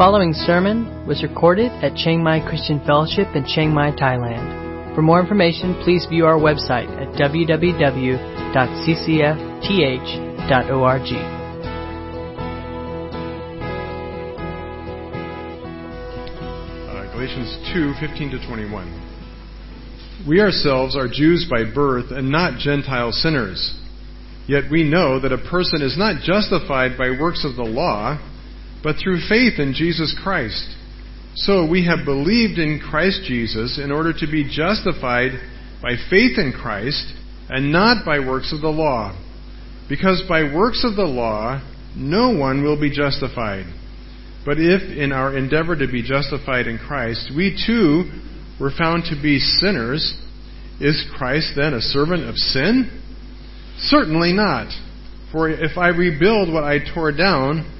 following sermon was recorded at Chiang Mai Christian Fellowship in Chiang Mai, Thailand. For more information, please view our website at www.ccfth.org. Uh, Galatians 2 15 to 21. We ourselves are Jews by birth and not Gentile sinners. Yet we know that a person is not justified by works of the law but through faith in Jesus Christ. So we have believed in Christ Jesus in order to be justified by faith in Christ and not by works of the law. Because by works of the law, no one will be justified. But if in our endeavor to be justified in Christ, we too were found to be sinners, is Christ then a servant of sin? Certainly not. For if I rebuild what I tore down,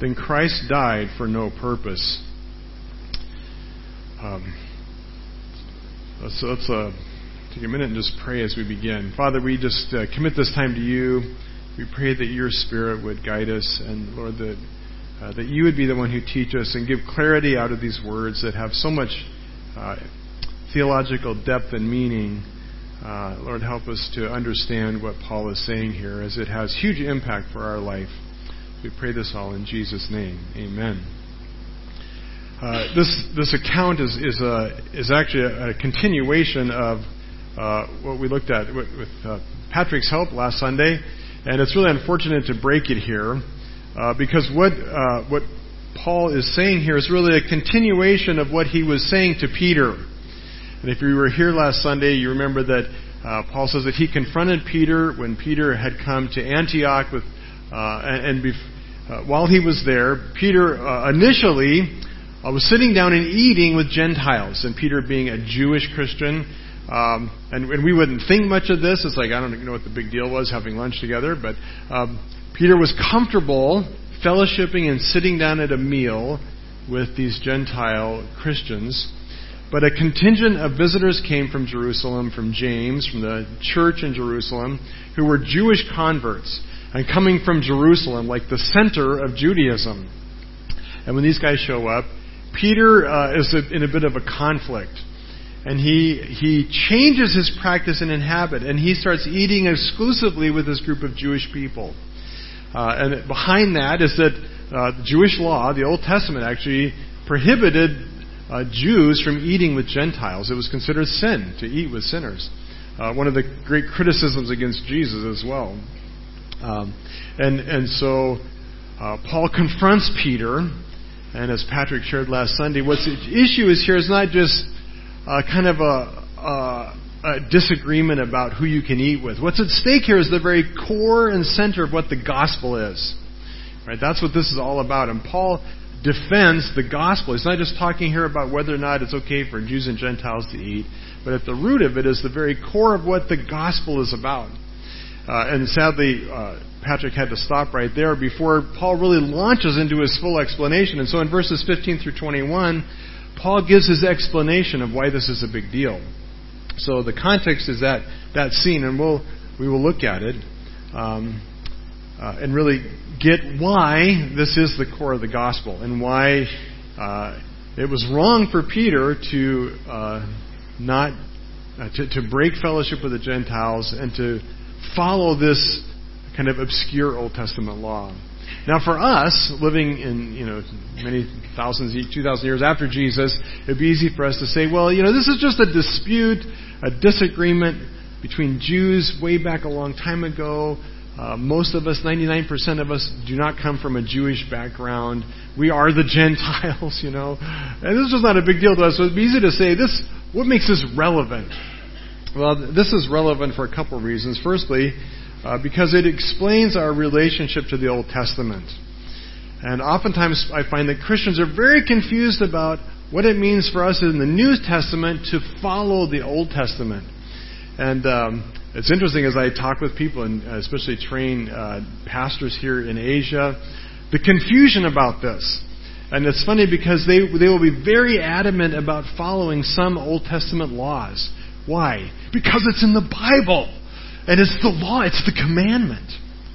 then Christ died for no purpose. Um, let's let's uh, take a minute and just pray as we begin. Father, we just uh, commit this time to you. We pray that your Spirit would guide us, and Lord, that uh, that you would be the one who teach us and give clarity out of these words that have so much uh, theological depth and meaning. Uh, Lord, help us to understand what Paul is saying here, as it has huge impact for our life. We pray this all in Jesus' name. Amen. Uh, this this account is is a is actually a, a continuation of uh, what we looked at with, with uh, Patrick's help last Sunday, and it's really unfortunate to break it here uh, because what uh, what Paul is saying here is really a continuation of what he was saying to Peter. And if you were here last Sunday, you remember that uh, Paul says that he confronted Peter when Peter had come to Antioch with and, and bef- uh, while he was there, Peter uh, initially uh, was sitting down and eating with Gentiles, and Peter being a Jewish Christian, um, and, and, we wouldn't think much of this. It's like I don't know what the big deal was having lunch together, but um, Peter was comfortable fellowshipping and sitting down at a meal with these Gentile Christians. But a contingent of visitors came from Jerusalem, from James, from the church in Jerusalem, who were Jewish converts and coming from Jerusalem, like the center of Judaism. And when these guys show up, Peter uh, is in a bit of a conflict. And he, he changes his practice and habit, and he starts eating exclusively with this group of Jewish people. Uh, and behind that is that uh, Jewish law, the Old Testament actually prohibited uh, Jews from eating with Gentiles. It was considered sin to eat with sinners. Uh, one of the great criticisms against Jesus as well. Um, and, and so uh, Paul confronts Peter, and as Patrick shared last Sunday, what's the issue is here is not just uh, kind of a, a, a disagreement about who you can eat with. What's at stake here is the very core and center of what the gospel is. Right? That's what this is all about. And Paul defends the gospel. He's not just talking here about whether or not it's okay for Jews and Gentiles to eat, but at the root of it is the very core of what the gospel is about. Uh, and sadly, uh, Patrick had to stop right there before Paul really launches into his full explanation. And so in verses 15 through 21, Paul gives his explanation of why this is a big deal. So the context is that, that scene, and we'll, we will look at it um, uh, and really get why this is the core of the gospel and why uh, it was wrong for Peter to uh, not uh, to, to break fellowship with the Gentiles and to follow this kind of obscure Old Testament law. Now, for us, living in you know many thousands, two thousand years after Jesus, it'd be easy for us to say, well, you know, this is just a dispute, a disagreement between Jews way back a long time ago. Uh, most of us, 99% of us, do not come from a Jewish background. We are the Gentiles, you know. And this is just not a big deal to us. So it'd be easy to say, this, what makes this relevant? Well, this is relevant for a couple of reasons. Firstly, uh, because it explains our relationship to the Old Testament. And oftentimes I find that Christians are very confused about what it means for us in the New Testament to follow the Old Testament. And um, it's interesting as I talk with people, and especially train uh, pastors here in Asia, the confusion about this. And it's funny because they, they will be very adamant about following some Old Testament laws. Why? Because it's in the Bible. And it's the law, it's the commandment.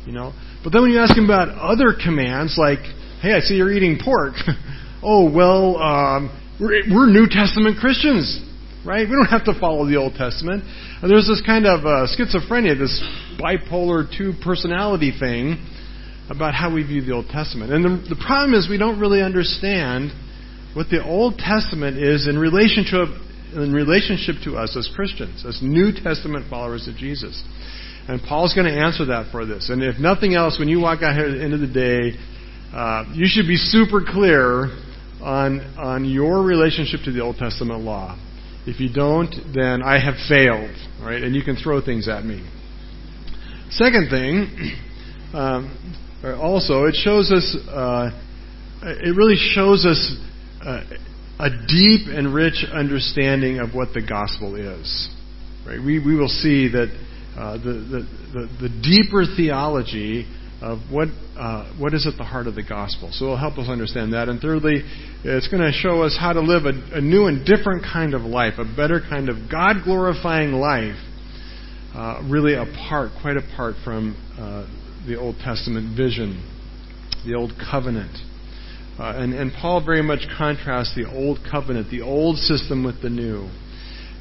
You know? But then when you ask them about other commands, like, hey, I see you're eating pork. oh, well, um, we're, we're New Testament Christians, right? We don't have to follow the Old Testament. And there's this kind of uh, schizophrenia, this bipolar two personality thing about how we view the Old Testament. And the, the problem is we don't really understand what the Old Testament is in relationship, in relationship to us as Christians, as New Testament followers of Jesus. And Paul's going to answer that for this. And if nothing else, when you walk out here at the end of the day, uh, you should be super clear on, on your relationship to the Old Testament law. If you don't, then I have failed, right? And you can throw things at me. Second thing, um, also, it shows us, uh, it really shows us uh, a deep and rich understanding of what the gospel is. Right? We, we will see that uh, the, the, the, the, deeper theology of what, uh, what is at the heart of the gospel. So it'll help us understand that. And thirdly, it's going to show us how to live a, a new and different kind of life, a better kind of God glorifying life, uh, really apart, quite apart from uh, the Old Testament vision, the Old Covenant. Uh, and, and Paul very much contrasts the Old Covenant, the old system with the new.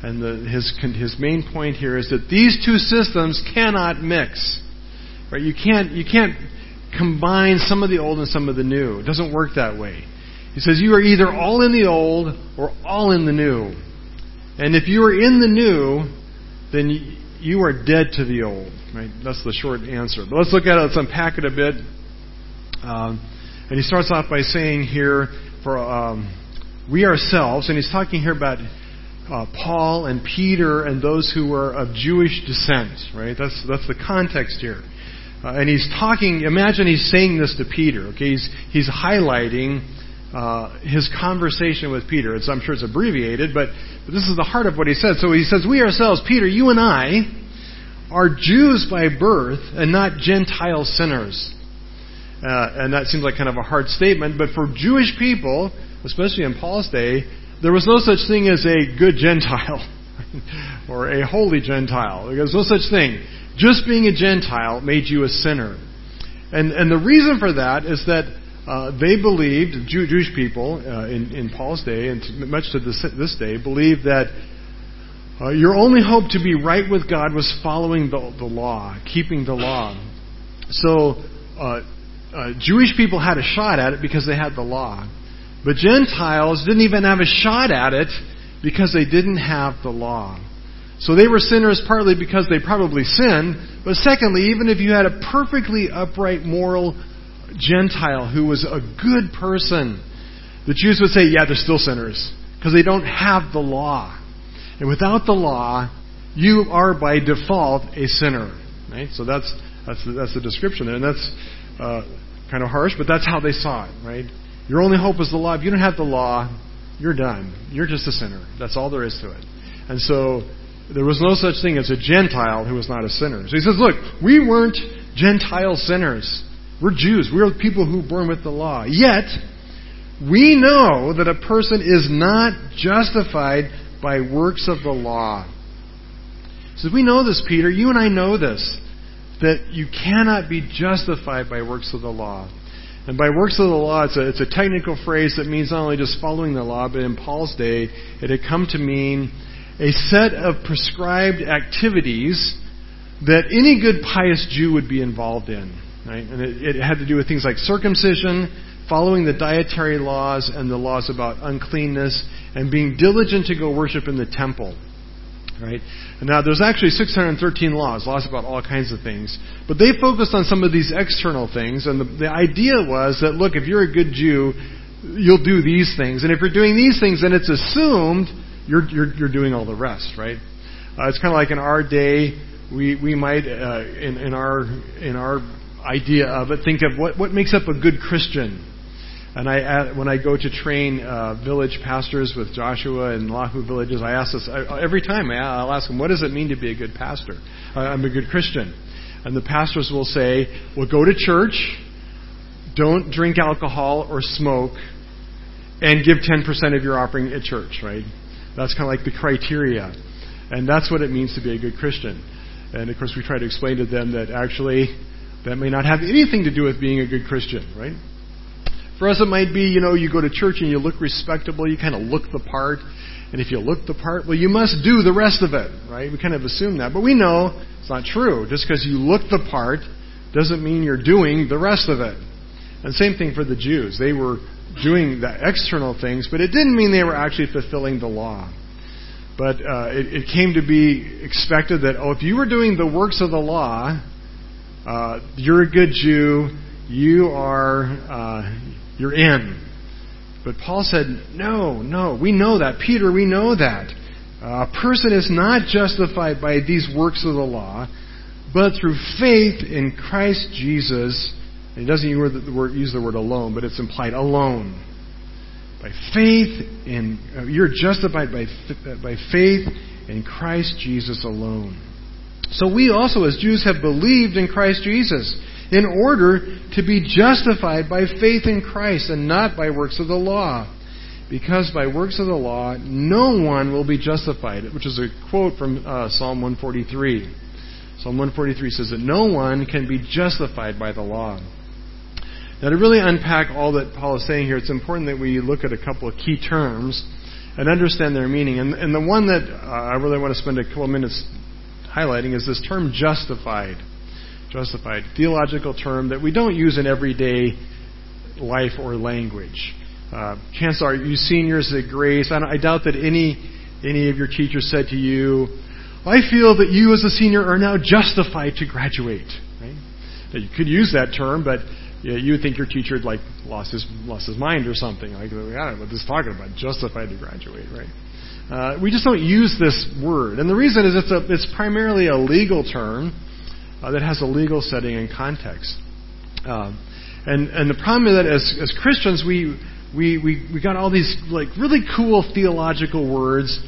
And the, his, his main point here is that these two systems cannot mix. Right? You can't, you can't combine some of the old and some of the new. It doesn't work that way. He says you are either all in the old or all in the new. And if you are in the new, then you are dead to the old. Right? That's the short answer. But let's look at it. Let's unpack it a bit. Um, and he starts off by saying here, for um, we ourselves, and he's talking here about uh, Paul and Peter and those who were of Jewish descent. Right? That's that's the context here. Uh, and he's talking. Imagine he's saying this to Peter. Okay, he's he's highlighting uh, his conversation with Peter. It's, I'm sure it's abbreviated, but, but this is the heart of what he said. So he says, We ourselves, Peter, you and I, are Jews by birth and not Gentile sinners. Uh, and that seems like kind of a hard statement, but for Jewish people, especially in Paul's day, there was no such thing as a good Gentile or a holy Gentile. There was no such thing. Just being a Gentile made you a sinner. And, and the reason for that is that uh, they believed, Jew, Jewish people uh, in, in, Paul's day, and much to this, this day, believed that uh, your only hope to be right with God was following the, the law, keeping the law. So, uh, Jewish people had a shot at it because they had the law. But Gentiles didn't even have a shot at it because they didn't have the law. So they were sinners partly because they probably sinned, but secondly, even if you had a perfectly upright moral Gentile who was a good person, the Jews would say, yeah, they're still sinners because they don't have the law. And without the law, you are by default a sinner. Right? So that's that's that's the description there, and that's uh, kind of harsh, but that's how they saw it. Right? Your only hope is the law. If you don't have the law, you're done. You're just a sinner. That's all there is to it. And so there was no such thing as a Gentile who was not a sinner. So he says, look, we weren't Gentile sinners. We're Jews. We're people who born with the law. Yet, we know that a person is not justified by works of the law. So we know this, Peter. You and I know this. That you cannot be justified by works of the law. And by works of the law, it's a, it's a technical phrase that means not only just following the law, but in Paul's day, it had come to mean a set of prescribed activities that any good pious Jew would be involved in. Right? And it, it had to do with things like circumcision, following the dietary laws and the laws about uncleanness, and being diligent to go worship in the temple. Right? Now there's actually 613 laws, laws about all kinds of things. But they focused on some of these external things, and the, the idea was that look, if you're a good Jew, you'll do these things, and if you're doing these things, then it's assumed you're you're, you're doing all the rest, right? Uh, it's kind of like in our day, we we might uh, in in our in our idea of it. Think of what, what makes up a good Christian. And I, when I go to train uh, village pastors with Joshua and Lahu villages, I ask this I, every time. I'll ask them, "What does it mean to be a good pastor? Uh, I'm a good Christian." And the pastors will say, "Well, go to church, don't drink alcohol or smoke, and give 10% of your offering at church." Right? That's kind of like the criteria, and that's what it means to be a good Christian. And of course, we try to explain to them that actually that may not have anything to do with being a good Christian, right? For us, it might be, you know, you go to church and you look respectable, you kind of look the part. And if you look the part, well, you must do the rest of it, right? We kind of assume that. But we know it's not true. Just because you look the part doesn't mean you're doing the rest of it. And same thing for the Jews. They were doing the external things, but it didn't mean they were actually fulfilling the law. But uh, it, it came to be expected that, oh, if you were doing the works of the law, uh, you're a good Jew, you are, uh, you're in. But Paul said, no, no, we know that. Peter, we know that. A person is not justified by these works of the law, but through faith in Christ Jesus. he doesn't use the, word, use the word alone, but it's implied alone. By faith in, uh, you're justified by, by faith in Christ Jesus alone. So we also, as Jews, have believed in Christ Jesus in order to be justified by faith in Christ and not by works of the law. Because by works of the law, no one will be justified, which is a quote from uh, Psalm 143. Psalm 143 says that no one can be justified by the law. Now, to really unpack all that Paul is saying here, it's important that we look at a couple of key terms and understand their meaning. And, and the one that uh, I really want to spend a couple of minutes highlighting is this term justified justified, theological term that we don't use in everyday life or language. Uh, chances are, you seniors at Grace, I, I doubt that any any of your teachers said to you, "I feel that you as a senior are now justified to graduate." Right? Now, you could use that term, but you, you would think your teacher had like lost his lost his mind or something. Like, I don't know what this is talking about. Justified to graduate, right? Uh, we just don't use this word, and the reason is it's a it's primarily a legal term uh, that has a legal setting and context. Um, and and the problem is that as as Christians we we we we got all these like really cool theological words,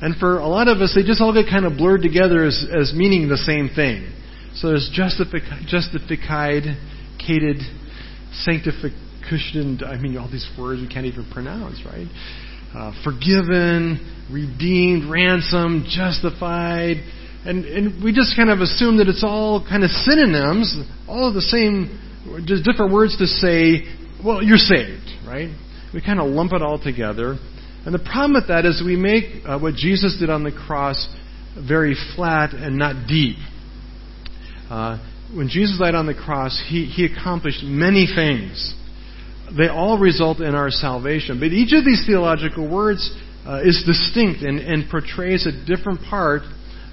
and for a lot of us they just all get kind of blurred together as as meaning the same thing. So there's justific- justified, cated, sanctification. I mean, all these words we can't even pronounce, right? Uh, forgiven, redeemed, ransomed, justified, and, and we just kind of assume that it's all kind of synonyms, all the same, just different words to say, well, you're saved, right? We kind of lump it all together. And the problem with that is we make uh, what Jesus did on the cross very flat and not deep. Uh, when Jesus died on the cross, he, he accomplished many things. They all result in our salvation. But each of these theological words uh, is distinct and, and portrays a different part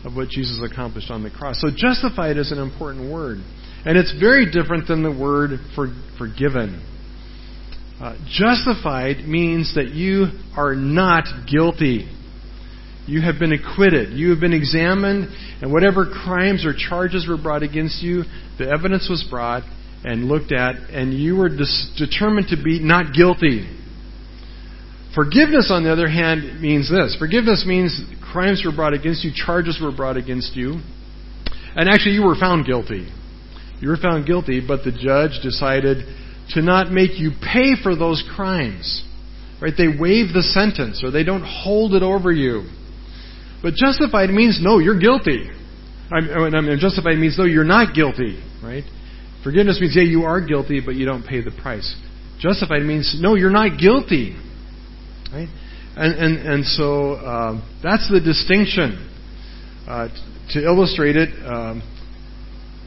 of what Jesus accomplished on the cross. So justified is an important word. And it's very different than the word for, forgiven. Uh, justified means that you are not guilty. You have been acquitted. You have been examined, and whatever crimes or charges were brought against you, the evidence was brought and looked at, and you were dis- determined to be not guilty. Forgiveness, on the other hand, means this. Forgiveness means crimes were brought against you, charges were brought against you, and actually you were found guilty. You were found guilty, but the judge decided to not make you pay for those crimes. Right? They waive the sentence or they don't hold it over you. But justified means no, you're guilty. I mean, justified means no, you're not guilty. Right? Forgiveness means yeah, you are guilty, but you don't pay the price. Justified means no, you're not guilty. Right? And, and, and so uh, that's the distinction. Uh, to illustrate it, um,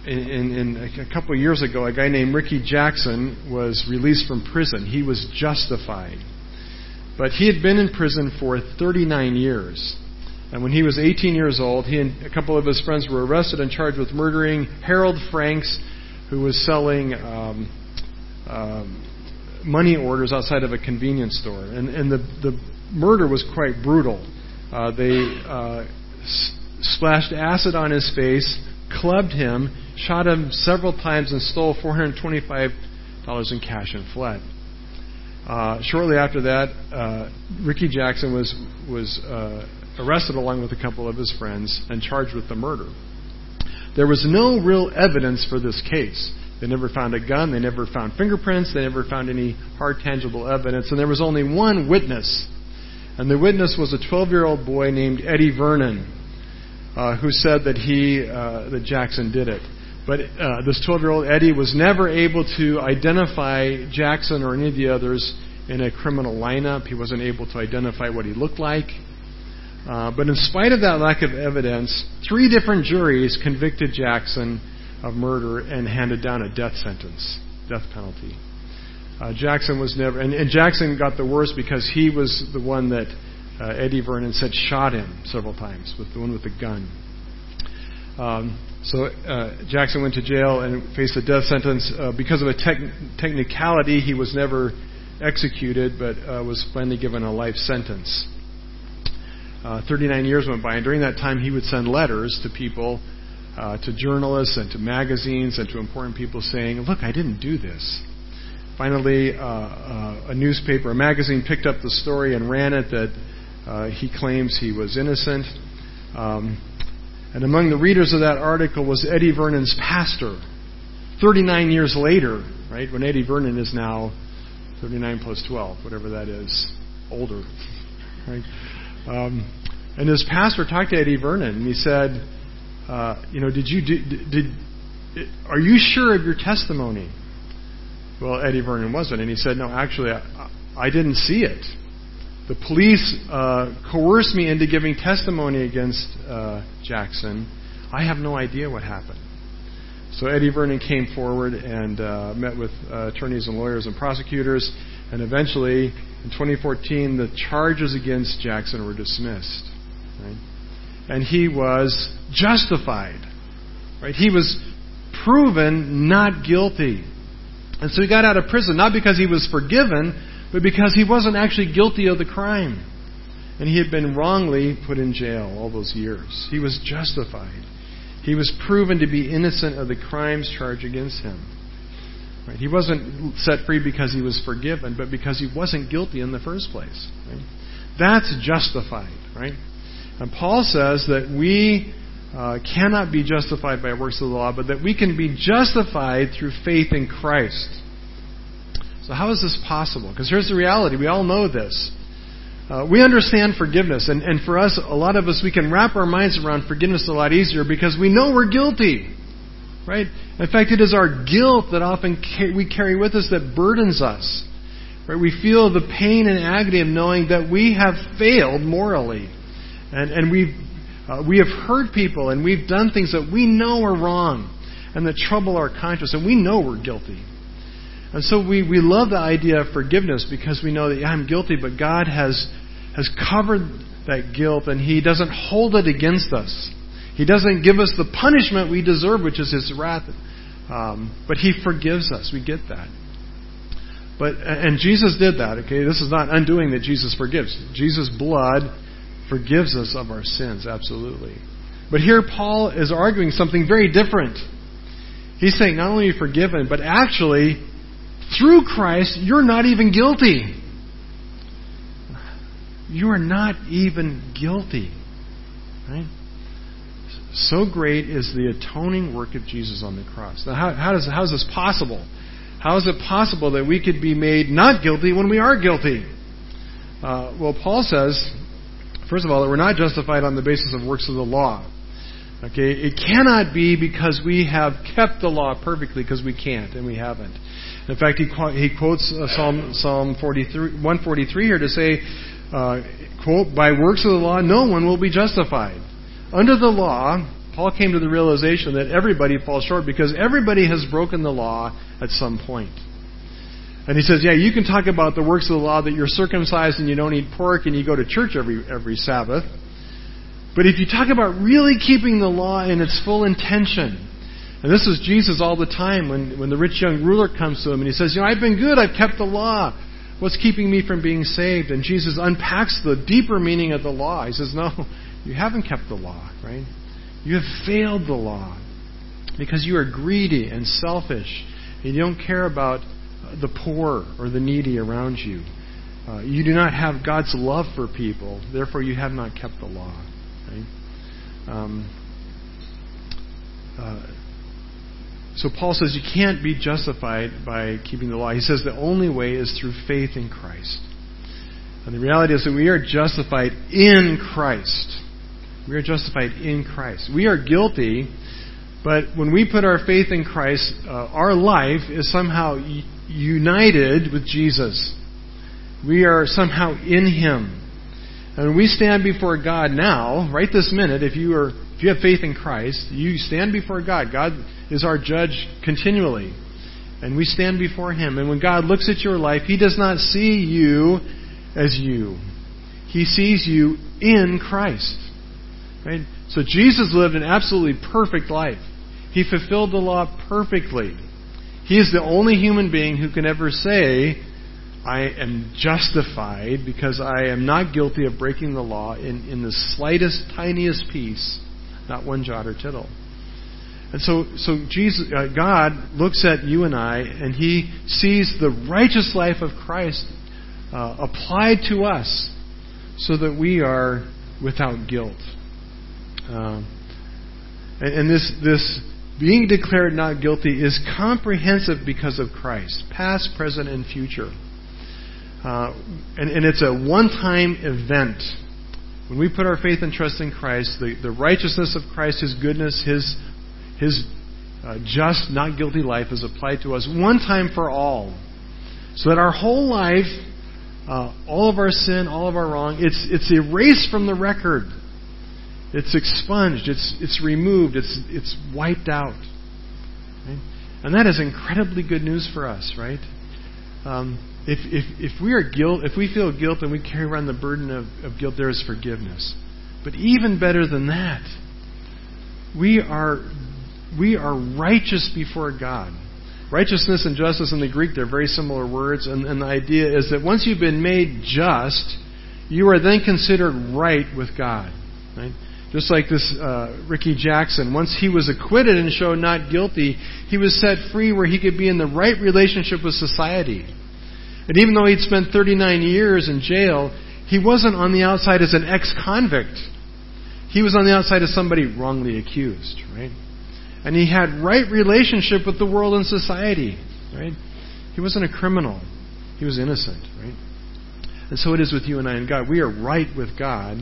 in, in, a couple of years ago, a guy named Ricky Jackson was released from prison. He was justified. But he had been in prison for 39 years. And when he was 18 years old, he and a couple of his friends were arrested and charged with murdering Harold Franks, who was selling um, um, money orders outside of a convenience store. And, and the, the murder was quite brutal. Uh, they uh, s- splashed acid on his face, clubbed him, shot him several times, and stole $425 in cash and fled. Uh, shortly after that, uh, Ricky Jackson was was uh, arrested along with a couple of his friends and charged with the murder. There was no real evidence for this case. They never found a gun. They never found fingerprints. They never found any hard, tangible evidence. And there was only one witness. And the witness was a 12 year old boy named Eddie Vernon, uh, who said that he, uh, that Jackson did it. But uh, this 12 year old Eddie was never able to identify Jackson or any of the others in a criminal lineup. He wasn't able to identify what he looked like. Uh, but in spite of that lack of evidence, three different juries convicted Jackson of murder and handed down a death sentence, death penalty. Uh, Jackson was never, and, and, Jackson got the worst because he was the one that uh, Eddie Vernon said shot him several times with the one with the gun. Um, so uh, Jackson went to jail and faced a death sentence uh, because of a technicality. He was never executed, but uh, was finally given a life sentence. Uh, 39 years went by, and during that time, he would send letters to people to journalists and to magazines and to important people saying, Look, I didn't do this. Finally, uh, uh, a newspaper, a magazine picked up the story and ran it that uh, he claims he was innocent. Um, and among the readers of that article was Eddie Vernon's pastor. 39 years later, right, when Eddie Vernon is now 39 plus 12, whatever that is, older. Right? Um, and his pastor talked to Eddie Vernon, and he said, uh, you know, did you did, did are you sure of your testimony? Well, Eddie Vernon wasn't, and he said, no, actually, I, I didn't see it. The police uh, coerced me into giving testimony against uh, Jackson. I have no idea what happened. So Eddie Vernon came forward and uh, met with uh, attorneys and lawyers and prosecutors, and eventually, in 2014, the charges against Jackson were dismissed. Right? and he was justified. Right? He was proven not guilty. And so he got out of prison, not because he was forgiven, but because he wasn't actually guilty of the crime. And he had been wrongly put in jail all those years. He was justified. He was proven to be innocent of the crimes charged against him. Right? He wasn't set free because he was forgiven, but because he wasn't guilty in the first place. Right? That's justified, right? And Paul says that we uh, cannot be justified by works of the law, but that we can be justified through faith in Christ. So, how is this possible? Because here's the reality we all know this. Uh, we understand forgiveness, and, and for us, a lot of us, we can wrap our minds around forgiveness a lot easier because we know we're guilty. Right? In fact, it is our guilt that often ca- we carry with us that burdens us. Right? We feel the pain and agony of knowing that we have failed morally. And, and we've, uh, we have hurt people and we've done things that we know are wrong and that trouble our conscience, and we know we're guilty. And so we, we love the idea of forgiveness because we know that yeah, I'm guilty, but God has, has covered that guilt and He doesn't hold it against us. He doesn't give us the punishment we deserve, which is His wrath. Um, but He forgives us. We get that. But and Jesus did that. Okay, this is not undoing that Jesus forgives. Jesus' blood forgives us of our sins, absolutely. But here Paul is arguing something very different. He's saying not only forgiven, but actually, through Christ, you're not even guilty. You are not even guilty. Right? So great is the atoning work of Jesus on the cross. Now, how, how, does, how is this possible? How is it possible that we could be made not guilty when we are guilty? Uh, well, Paul says First of all, that we're not justified on the basis of works of the law. Okay, it cannot be because we have kept the law perfectly because we can't and we haven't. In fact, he, he quotes uh, Psalm Psalm 43, 143 here to say, uh, "quote By works of the law, no one will be justified." Under the law, Paul came to the realization that everybody falls short because everybody has broken the law at some point. And he says, yeah, you can talk about the works of the law that you're circumcised and you don't eat pork and you go to church every, every Sabbath. But if you talk about really keeping the law in its full intention, and this is Jesus all the time when, when the rich young ruler comes to him and he says, You know, I've been good, I've kept the law. What's keeping me from being saved? And Jesus unpacks the deeper meaning of the law. He says, No, you haven't kept the law, right? You have failed the law because you are greedy and selfish and you don't care about the poor or the needy around you. Uh, you do not have God's love for people, therefore you have not kept the law. Right? Um, uh, so Paul says you can't be justified by keeping the law. He says the only way is through faith in Christ. And the reality is that we are justified in Christ. We are justified in Christ. We are guilty, but when we put our faith in Christ, uh, our life is somehow united with Jesus. We are somehow in Him. And we stand before God now, right this minute, if you are if you have faith in Christ, you stand before God. God is our judge continually. And we stand before Him. And when God looks at your life, He does not see you as you. He sees you in Christ. Right? So Jesus lived an absolutely perfect life. He fulfilled the law perfectly. He is the only human being who can ever say, I am justified because I am not guilty of breaking the law in, in the slightest, tiniest piece not one jot or tittle. And so, so Jesus, uh, God looks at you and I, and He sees the righteous life of Christ uh, applied to us, so that we are without guilt. Uh, and, and this this being declared not guilty is comprehensive because of Christ, past, present, and future. Uh, and, and it's a one-time event. When we put our faith and trust in Christ, the, the righteousness of Christ, His goodness, His, His uh, just, not guilty life is applied to us one time for all. So that our whole life, uh, all of our sin, all of our wrong, it's, it's erased from the record. It's expunged. It's, it's removed. It's, it's wiped out. Right? And that is incredibly good news for us, right? Um, if, if, if we are guilt, if we feel guilt and we carry around the burden of, of guilt, there is forgiveness. But even better than that, we are, we are righteous before God. Righteousness and justice in the Greek, they're very similar words, and, and the idea is that once you've been made just, you are then considered right with God. Right? Just like this uh, Ricky Jackson, once he was acquitted and shown not guilty, he was set free where he could be in the right relationship with society. And even though he'd spent 39 years in jail, he wasn't on the outside as an ex convict. He was on the outside as somebody wrongly accused, right? And he had right relationship with the world and society, right? He wasn't a criminal. He was innocent, right? And so it is with you and I and God. We are right with God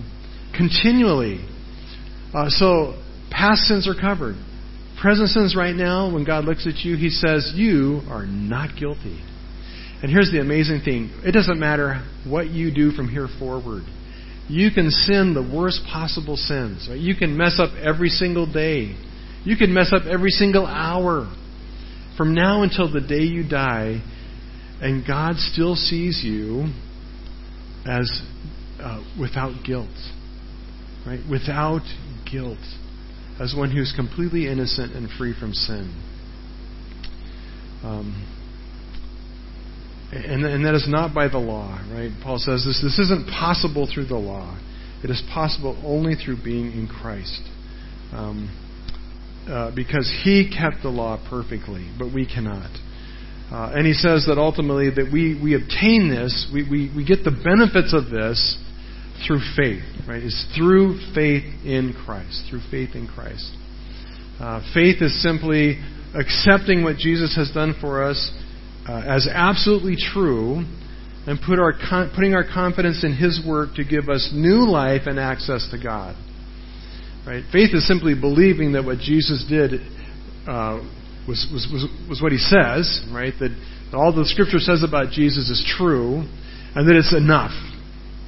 continually. Uh, so past sins are covered. Present sins right now, when God looks at you, He says, You are not guilty. And here's the amazing thing it doesn't matter what you do from here forward. You can sin the worst possible sins. Right? You can mess up every single day. You can mess up every single hour. From now until the day you die, and God still sees you as uh, without guilt. Right? Without guilt. As one who's completely innocent and free from sin. Um, and, and that is not by the law, right? Paul says this, this isn't possible through the law. It is possible only through being in Christ. Um, uh, because he kept the law perfectly, but we cannot. Uh, and he says that ultimately that we, we obtain this, we, we, we get the benefits of this through faith, right? It's through faith in Christ, through faith in Christ. Uh, faith is simply accepting what Jesus has done for us uh, as absolutely true and put our con- putting our confidence in His work to give us new life and access to God. Right? Faith is simply believing that what Jesus did uh, was, was, was, was what He says, right? That all the Scripture says about Jesus is true, and that it's enough.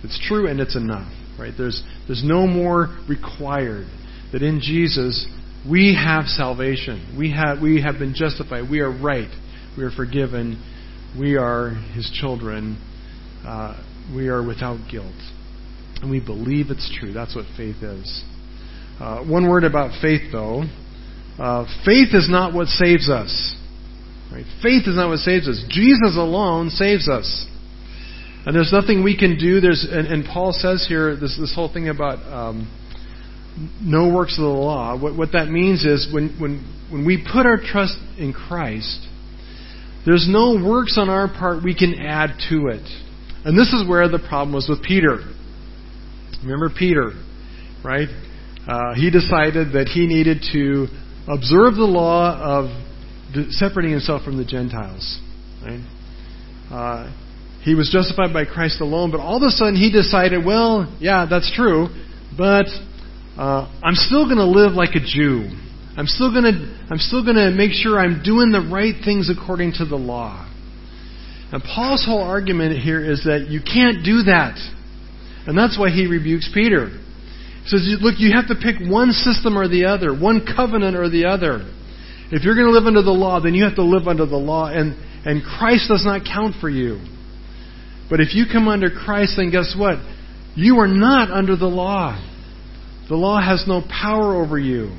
It's true and it's enough, right? There's, there's no more required. That in Jesus, we have salvation. We have, we have been justified. We are right. We are forgiven. We are His children. Uh, we are without guilt. And we believe it's true. That's what faith is. Uh, one word about faith, though. Uh, faith is not what saves us. Right? Faith is not what saves us. Jesus alone saves us. And there's nothing we can do. There's, and, and Paul says here this, this whole thing about um, no works of the law. What, what that means is when, when, when we put our trust in Christ, There's no works on our part we can add to it. And this is where the problem was with Peter. Remember Peter, right? Uh, he decided that he needed to observe the law of separating himself from the Gentiles. Right? Uh, he was justified by Christ alone, but all of a sudden he decided, well, yeah, that's true, but uh, I'm still going to live like a Jew. I'm still going to I'm still going to make sure I'm doing the right things according to the law. And Paul's whole argument here is that you can't do that. And that's why he rebukes Peter. He says, look, you have to pick one system or the other, one covenant or the other. If you're going to live under the law, then you have to live under the law, and, and Christ does not count for you. But if you come under Christ, then guess what? You are not under the law. The law has no power over you.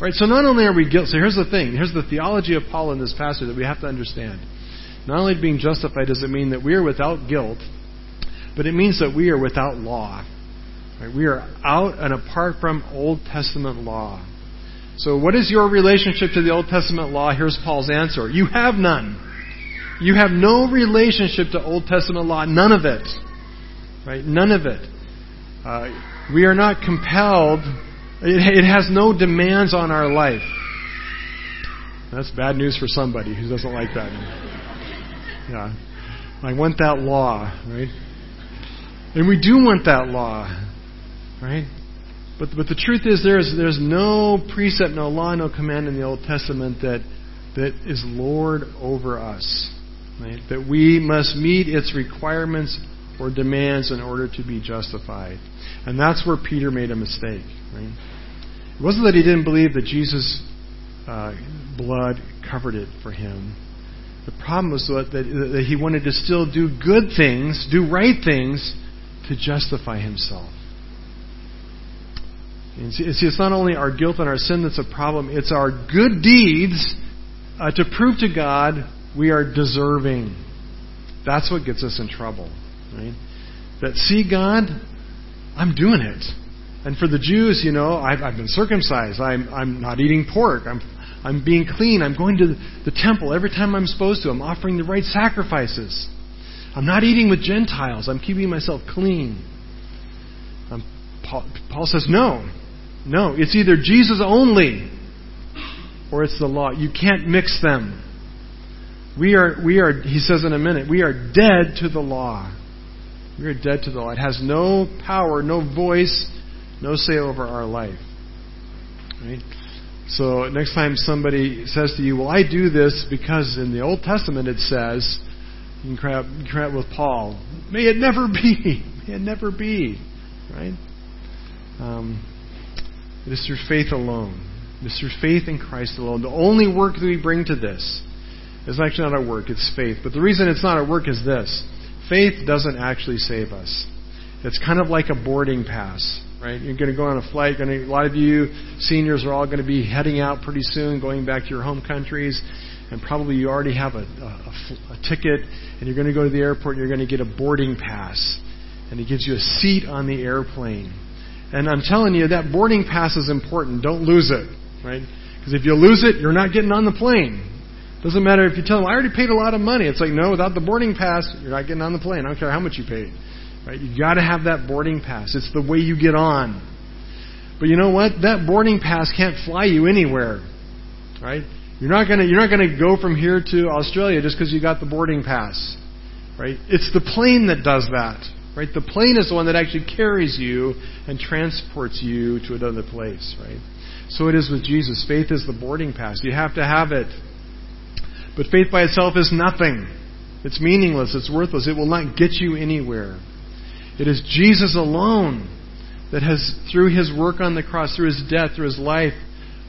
Right? So not only are we guilty, so here's the thing. Here's the theology of Paul in this passage that we have to understand. Not only being justified does it mean that we are without guilt, but it means that we are without law. Right? We are out and apart from Old Testament law. So, what is your relationship to the Old Testament law? Here's Paul's answer You have none. You have no relationship to Old Testament law. None of it. Right? None of it. Uh, we are not compelled. It, it has no demands on our life. That's bad news for somebody who doesn't like that. Yeah. I want that law, right? And we do want that law, right? But, but the truth is, there's, there's no precept, no law, no command in the Old Testament that, that is Lord over us. Right? That we must meet its requirements or demands in order to be justified. And that's where Peter made a mistake. Right? It wasn't that he didn't believe that Jesus' uh, blood covered it for him. The problem was that, that, that he wanted to still do good things, do right things, to justify himself. And see, it's not only our guilt and our sin that's a problem, it's our good deeds uh, to prove to God we are deserving. That's what gets us in trouble. Right? That, see, God, I'm doing it. And for the Jews, you know, I've, I've been circumcised. I'm, I'm not eating pork. I'm, I'm being clean. I'm going to the temple every time I'm supposed to. I'm offering the right sacrifices. I'm not eating with Gentiles. I'm keeping myself clean. Um, Paul, Paul says, no. No. It's either Jesus only or it's the law. You can't mix them. We are, we are, he says in a minute, we are dead to the law. We are dead to the law. It has no power, no voice, no say over our life. Right? So next time somebody says to you, "Well, I do this because in the Old Testament it says," you can cry out, can cry out with Paul, "May it never be! May it never be!" Right? Um, it is through faith alone. It is through faith in Christ alone. The only work that we bring to this is actually not our work; it's faith. But the reason it's not our work is this: faith doesn't actually save us. It's kind of like a boarding pass right? You're going to go on a flight. Going to, a lot of you seniors are all going to be heading out pretty soon, going back to your home countries, and probably you already have a, a, a ticket, and you're going to go to the airport. and You're going to get a boarding pass, and it gives you a seat on the airplane. And I'm telling you, that boarding pass is important. Don't lose it, right? Because if you lose it, you're not getting on the plane. Doesn't matter if you tell them, I already paid a lot of money. It's like, no, without the boarding pass, you're not getting on the plane. I don't care how much you paid. Right? You've got to have that boarding pass. It's the way you get on. But you know what? That boarding pass can't fly you anywhere. Right? You're not to you're not to go from here to Australia just because you got the boarding pass. Right? It's the plane that does that. Right? The plane is the one that actually carries you and transports you to another place, right? So it is with Jesus. Faith is the boarding pass. You have to have it. But faith by itself is nothing. It's meaningless. It's worthless. It will not get you anywhere. It is Jesus alone that has, through his work on the cross, through his death, through his life,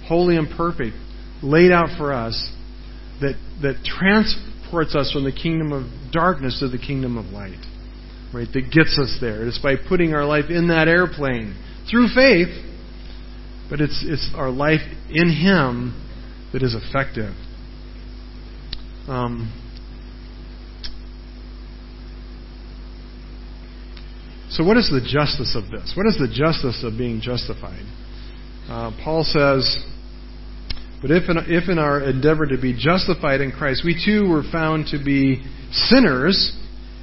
holy and perfect, laid out for us that, that transports us from the kingdom of darkness to the kingdom of light. Right? That gets us there. It's by putting our life in that airplane through faith, but it's, it's our life in him that is effective. Um, So, what is the justice of this? What is the justice of being justified? Uh, Paul says, But if in, if in our endeavor to be justified in Christ, we too were found to be sinners,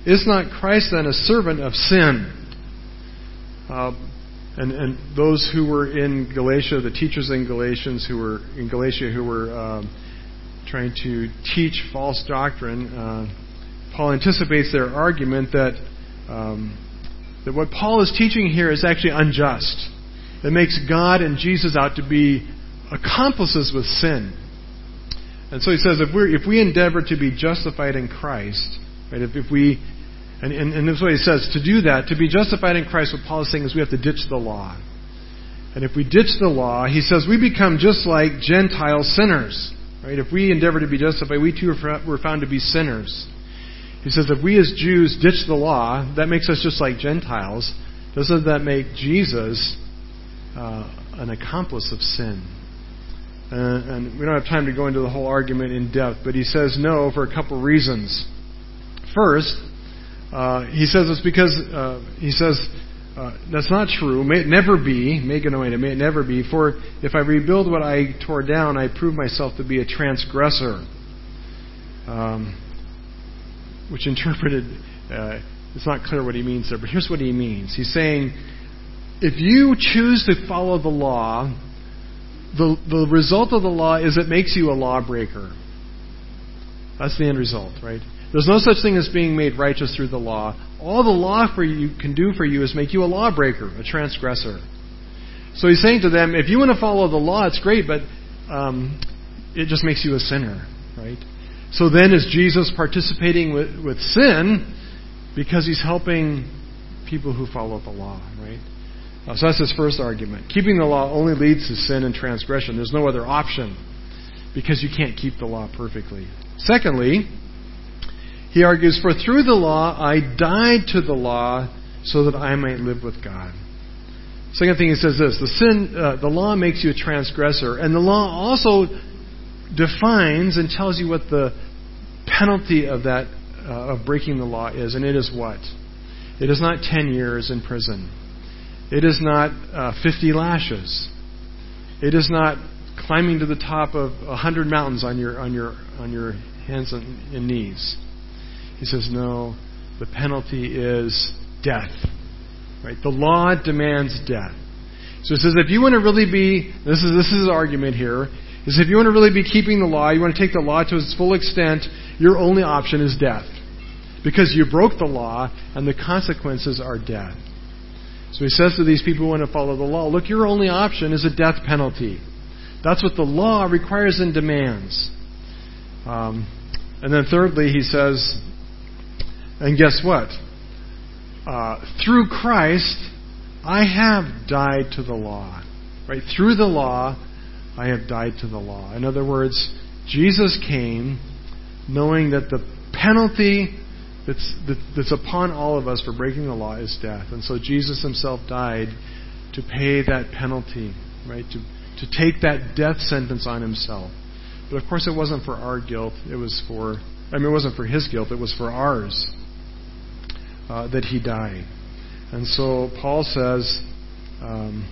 is not Christ then a servant of sin? Uh, and, and those who were in Galatia, the teachers in Galatians who were in Galatia who were um, trying to teach false doctrine, uh, Paul anticipates their argument that um, that what Paul is teaching here is actually unjust. That makes God and Jesus out to be accomplices with sin. And so he says if we if we endeavor to be justified in Christ, right? If, if we and, and, and this is what he says to do that, to be justified in Christ, what Paul is saying is we have to ditch the law. And if we ditch the law, he says we become just like Gentile sinners. Right? If we endeavor to be justified, we too were found to be sinners. He says if we as Jews ditch the law, that makes us just like Gentiles. Doesn't that make Jesus uh, an accomplice of sin? Uh, and we don't have time to go into the whole argument in depth, but he says no for a couple reasons. First, uh, he says it's because uh, he says uh, that's not true. May it never be. me genoito, may it never be. For if I rebuild what I tore down, I prove myself to be a transgressor. Um, which interpreted, uh, it's not clear what he means there, but here's what he means. He's saying, if you choose to follow the law, the, the result of the law is it makes you a lawbreaker. That's the end result, right? There's no such thing as being made righteous through the law. All the law for you can do for you is make you a lawbreaker, a transgressor. So he's saying to them, if you want to follow the law, it's great, but um, it just makes you a sinner, right? So then, is Jesus participating with, with sin because he's helping people who follow the law, right? Uh, so that's his first argument. Keeping the law only leads to sin and transgression. There's no other option because you can't keep the law perfectly. Secondly, he argues, For through the law I died to the law so that I might live with God. Second thing he says this the sin, uh, the law makes you a transgressor, and the law also defines and tells you what the penalty of that uh, of breaking the law is, and it is what? It is not ten years in prison. It is not uh, fifty lashes. It is not climbing to the top of a hundred mountains on your on your on your hands and, and knees. He says, no, the penalty is death. Right? The law demands death. So he says, if you want to really be, this is, this is his argument here, is if you want to really be keeping the law, you want to take the law to its full extent, your only option is death. Because you broke the law, and the consequences are death. So he says to these people who want to follow the law, look, your only option is a death penalty. That's what the law requires and demands. Um, and then thirdly, he says, and guess what? Uh, through Christ, I have died to the law. Right? Through the law, I have died to the law. In other words, Jesus came knowing that the penalty that's, that's upon all of us for breaking the law is death. And so Jesus himself died to pay that penalty, right? To, to take that death sentence on himself. But of course, it wasn't for our guilt. It was for, I mean, it wasn't for his guilt. It was for ours uh, that he died. And so Paul says, um,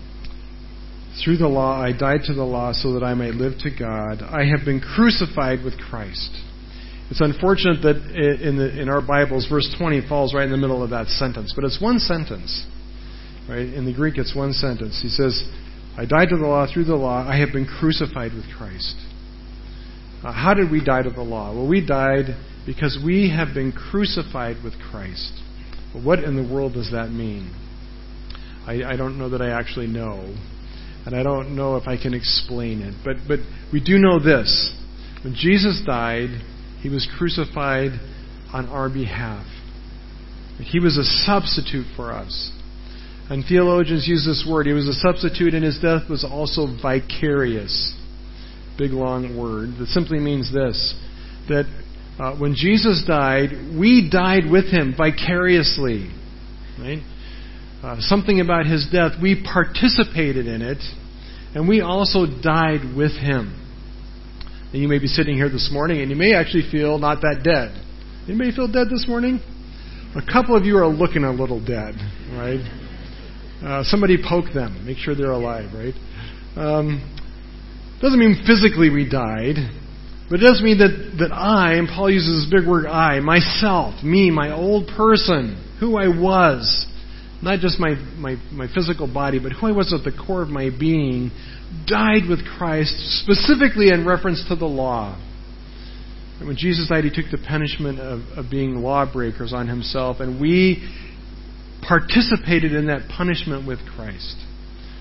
through the law, I died to the law so that I may live to God. I have been crucified with Christ. It's unfortunate that in, the, in our Bibles, verse 20 falls right in the middle of that sentence, but it's one sentence. Right? In the Greek, it's one sentence. He says, I died to the law through the law. I have been crucified with Christ. Uh, how did we die to the law? Well, we died because we have been crucified with Christ. But what in the world does that mean? I, I don't know that I actually know. And I don't know if I can explain it. But, but we do know this. When Jesus died, he was crucified on our behalf. He was a substitute for us. And theologians use this word. He was a substitute, and his death was also vicarious. Big long word that simply means this that uh, when Jesus died, we died with him vicariously. Right? Uh, something about his death, we participated in it, and we also died with him. And you may be sitting here this morning, and you may actually feel not that dead. Anybody feel dead this morning? A couple of you are looking a little dead, right? Uh, somebody poke them, make sure they're alive, right? Um, Doesn't mean physically we died, but it does mean that, that I, and Paul uses this big word I, myself, me, my old person, who I was, not just my, my, my physical body, but who I was at the core of my being, died with Christ, specifically in reference to the law. And when Jesus died, he took the punishment of, of being lawbreakers on himself, and we participated in that punishment with Christ,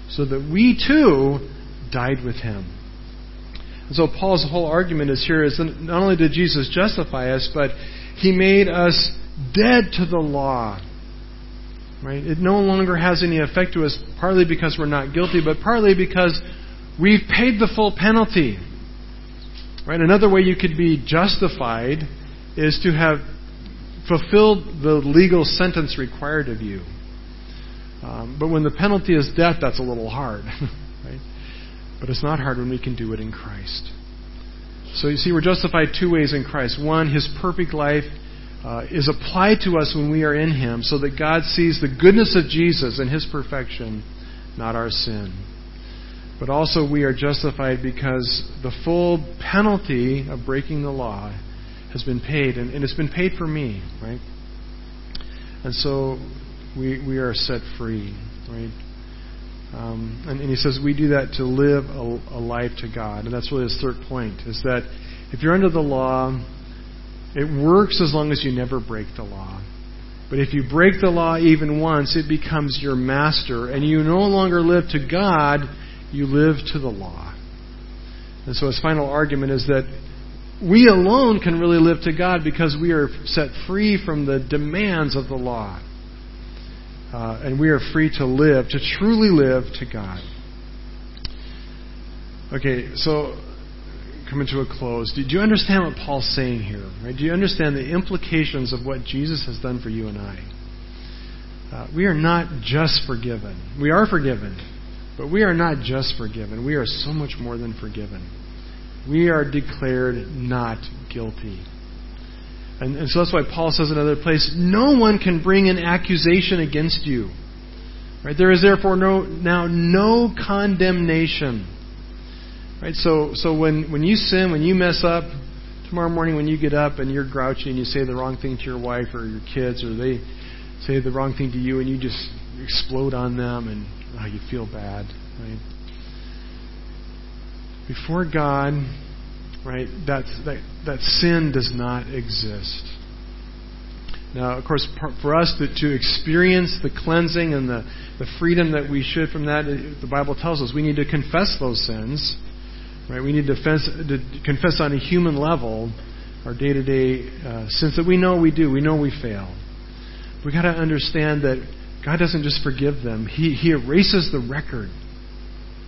so that we too died with him. And so Paul's whole argument is here is that not only did Jesus justify us, but he made us dead to the law. Right? It no longer has any effect to us, partly because we're not guilty, but partly because we've paid the full penalty. Right? Another way you could be justified is to have fulfilled the legal sentence required of you. Um, but when the penalty is death, that's a little hard. But it's not hard when we can do it in Christ. So you see, we're justified two ways in Christ. One, His perfect life uh, is applied to us when we are in Him, so that God sees the goodness of Jesus and His perfection, not our sin. But also, we are justified because the full penalty of breaking the law has been paid, and, and it's been paid for me, right? And so we, we are set free, right? Um, and, and, he says we do that to live a, a, life to God. And that's really his third point, is that if you're under the law, it works as long as you never break the law. But if you break the law even once, it becomes your master, and you no longer live to God, you live to the law. And so his final argument is that we alone can really live to God because we are set free from the demands of the law. Uh, and we are free to live, to truly live to God. Okay, so coming to a close. Do you understand what Paul's saying here? Right? Do you understand the implications of what Jesus has done for you and I? Uh, we are not just forgiven. We are forgiven, but we are not just forgiven. We are so much more than forgiven. We are declared not guilty. And, and so that's why Paul says in another place, no one can bring an accusation against you. Right? There is therefore no, now no condemnation. Right? So, so when, when you sin, when you mess up, tomorrow morning when you get up and you're grouchy and you say the wrong thing to your wife or your kids, or they say the wrong thing to you and you just explode on them and oh, you feel bad, right? Before God, right? That, that, sin does not exist. Now, of course, for us to, to experience the cleansing and the, the freedom that we should from that, the Bible tells us we need to confess those sins. Right? We need to, confess, to confess on a human level our day to day sins that we know we do. We know we fail. We've got to understand that God doesn't just forgive them, He, he erases the record.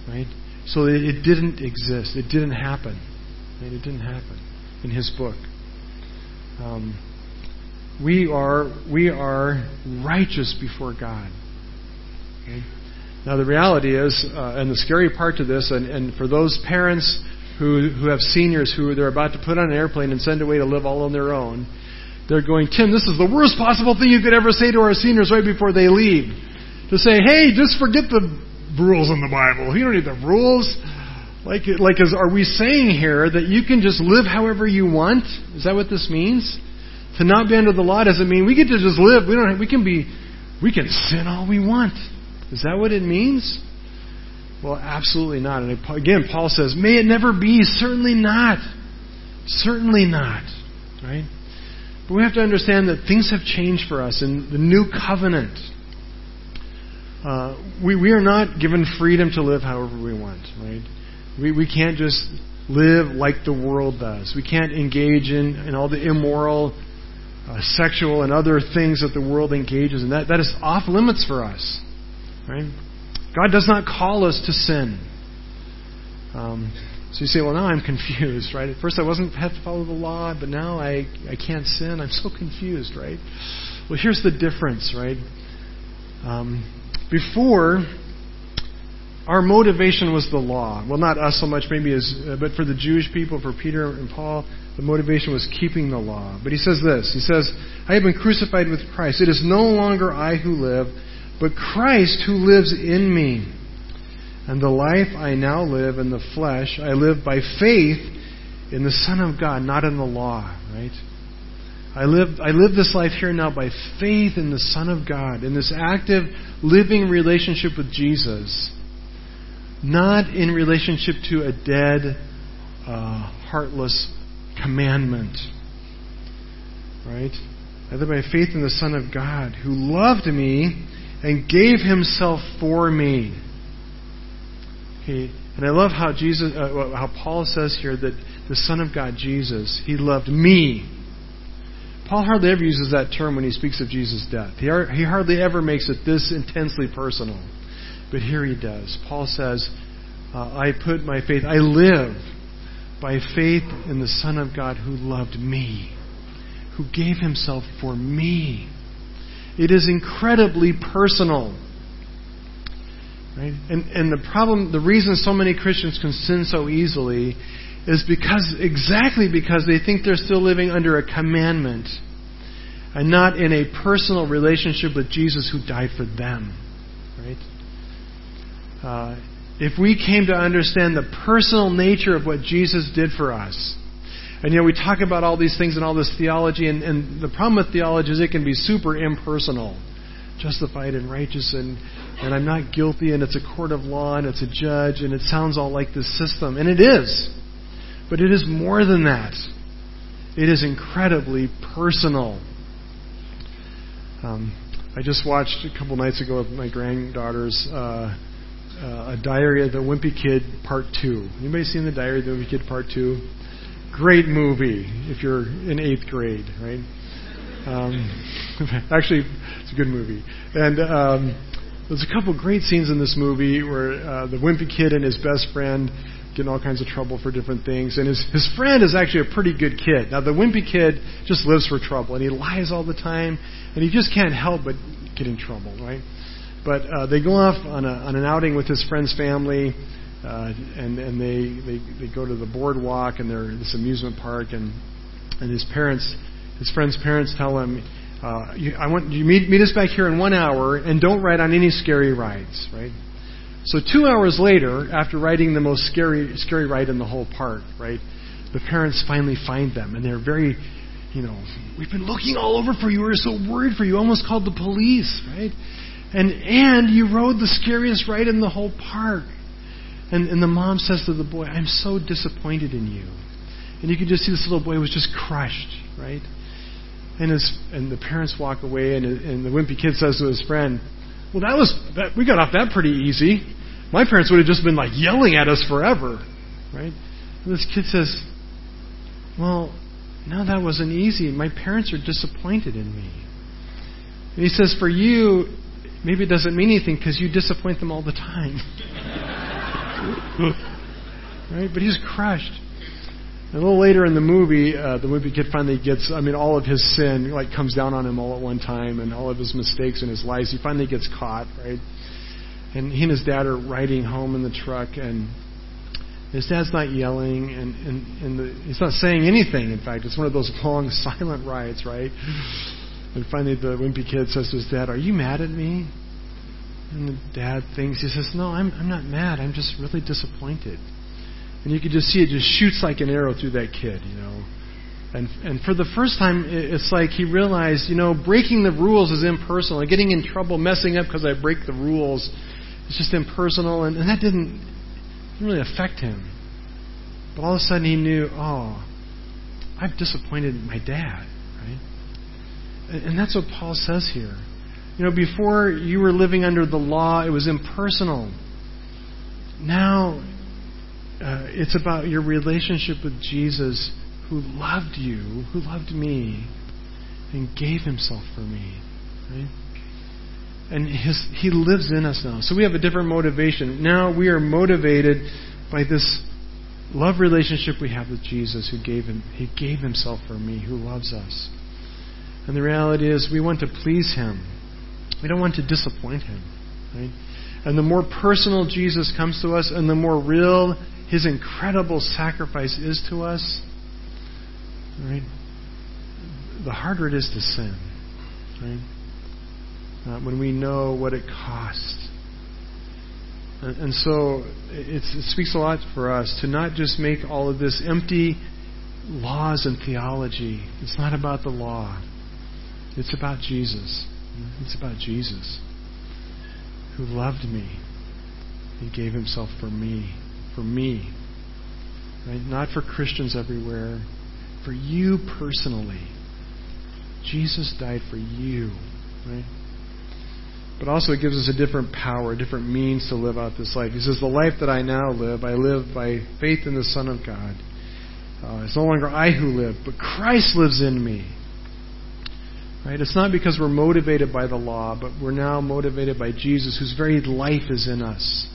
Right? So it didn't exist, it didn't happen. And it didn't happen in his book. Um, we are we are righteous before God. Okay? Now the reality is, uh, and the scary part to this, and, and for those parents who who have seniors who they're about to put on an airplane and send away to live all on their own, they're going, Tim, this is the worst possible thing you could ever say to our seniors right before they leave. To say, hey, just forget the rules in the Bible. You don't need the rules. Like, like is, are we saying here that you can just live however you want? Is that what this means? To not be under the law doesn't mean we get to just live. We don't. We can be. We can sin all we want. Is that what it means? Well, absolutely not. And again, Paul says, "May it never be." Certainly not. Certainly not. Right. But we have to understand that things have changed for us in the new covenant. Uh, we, we are not given freedom to live however we want, right? We, we can't just live like the world does. We can't engage in, in all the immoral, uh, sexual, and other things that the world engages in. That, that is off limits for us. Right? God does not call us to sin. Um, so you say, well, now I'm confused, right? At first I wasn't have to follow the law, but now I, I can't sin. I'm so confused, right? Well, here's the difference, right? Um, before, our motivation was the law. Well, not us so much, maybe as, uh, but for the Jewish people, for Peter and Paul, the motivation was keeping the law. But he says this. He says, I have been crucified with Christ. It is no longer I who live, but Christ who lives in me. And the life I now live in the flesh, I live by faith in the Son of God, not in the law, right? I live, I live this life here now by faith in the Son of God, in this active, living relationship with Jesus, not in relationship to a dead, uh, heartless commandment. Right? Live by faith in the Son of God, who loved me and gave himself for me. Okay, and I love how Jesus, uh, how Paul says here that the Son of God, Jesus, he loved me. Paul hardly ever uses that term when he speaks of Jesus' death. He, he hardly ever makes it this intensely personal. But here he does. Paul says, uh, I put my faith, I live by faith in the Son of God who loved me, who gave himself for me. It is incredibly personal. Right? And, and the problem, the reason so many Christians can sin so easily is because, exactly because they think they're still living under a commandment and not in a personal relationship with Jesus who died for them. Right? Uh, if we came to understand the personal nature of what Jesus did for us, and know, we talk about all these things and all this theology, and, and the problem with theology is it can be super impersonal justified and righteous and, and I'm not guilty and it's a court of law and it's a judge and it sounds all like this system. And it is. But it is more than that. It is incredibly personal. Um, I just watched a couple nights ago with my granddaughters uh, uh, a Diary of the Wimpy Kid Part 2. Anybody seen the Diary of the Wimpy Kid Part 2? Great movie if you're in eighth grade, right? Um, actually, it's a good movie. And um, there's a couple great scenes in this movie where uh, the wimpy kid and his best friend get in all kinds of trouble for different things. And his, his friend is actually a pretty good kid. Now, the wimpy kid just lives for trouble, and he lies all the time, and he just can't help but get in trouble, right? But uh, they go off on, a, on an outing with his friend's family, uh, and and they, they they go to the boardwalk and they're this amusement park, and and his parents his friend's parents tell him, uh, you, I want you meet, meet us back here in one hour and don't ride on any scary rides, right? So two hours later, after riding the most scary scary ride in the whole park, right, the parents finally find them and they're very, you know, we've been looking all over for you. We are so worried for you. Almost called the police, right? And and you rode the scariest ride in the whole park. And and the mom says to the boy, I'm so disappointed in you. And you can just see this little boy was just crushed, right? And his and the parents walk away, and, and the wimpy kid says to his friend, "Well, that was that, we got off that pretty easy. My parents would have just been like yelling at us forever, right?" And this kid says, "Well, no, that wasn't easy. My parents are disappointed in me." And he says, "For you, maybe it doesn't mean anything because you disappoint them all the time." right? But he's crushed. A little later in the movie, uh, the movie kid finally gets, I mean, all of his sin like comes down on him all at one time, and all of his mistakes and his lies. He finally gets caught, right? And he and his dad are riding home in the truck, and his dad's not yelling, and and, and the, he's not saying anything. In fact, it's one of those long, silent rides, right? And finally, the wimpy kid says to his dad, "Are you mad at me?" And the dad thinks he says, "No, I'm I'm not mad. I'm just really disappointed." And you could just see it just shoots like an arrow through that kid, you know. And and for the first time, it's like he realized, you know, breaking the rules is impersonal. Getting in trouble, messing up because I break the rules, it's just impersonal, and, and that didn't really affect him. But all of a sudden, he knew, oh, I've disappointed my dad? And, that's what Paul says here. You know, before you were living under the law, it was impersonal. Now uh, it's about your relationship with Jesus who loved you, who loved me, and gave himself for me. Right? And his, he lives in us now. So we have a different motivation. Now we are motivated by this love relationship we have with Jesus who gave him he gave himself for me, who loves us. And the reality is we want to please him. We don't want to disappoint him. Right? And the more personal Jesus comes to us and the more real his incredible sacrifice is to us, right? The harder it is to sin, right? Uh, when we know what it costs. And, and so it speaks a lot for us to not just make all of this empty laws and theology. It's not about the law. It's about Jesus. It's about Jesus who loved me. He gave himself for me. For me. Right? Not for Christians everywhere. For you personally. Jesus died for you. Right? But also it gives us a different power, a different means to live out this life. He says, The life that I now live, I live by faith in the Son of God. Uh, it's no longer I who live, but Christ lives in me. Right? It's not because we're motivated by the law, but we're now motivated by Jesus, whose very life is in us.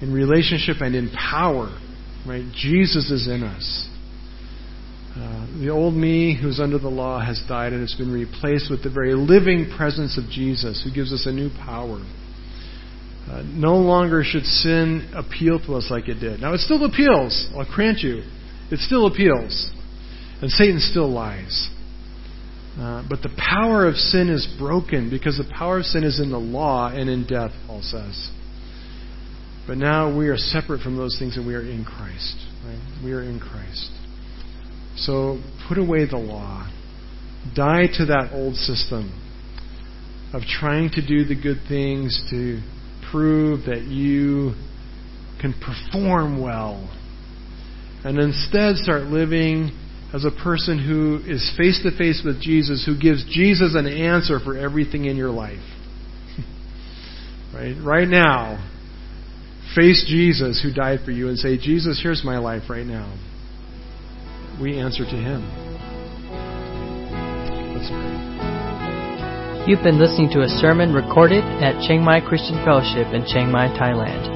In relationship and in power. Right? Jesus is in us. Uh, the old me who's under the law has died and it's been replaced with the very living presence of Jesus who gives us a new power. Uh, no longer should sin appeal to us like it did. Now, it still appeals, I'll grant you. It still appeals. And Satan still lies. Uh, but the power of sin is broken because the power of sin is in the law and in death, Paul says. But now we are separate from those things and we are in Christ. Right? We are in Christ. So put away the law. Die to that old system of trying to do the good things to prove that you can perform well. And instead start living as a person who is face to face with Jesus, who gives Jesus an answer for everything in your life. right? Right now, face Jesus who died for you and say, Jesus, here's my life right now. We answer to him. Let's pray. You've been listening to a sermon recorded at Chiang Mai Christian Fellowship in Chiang Mai, Thailand.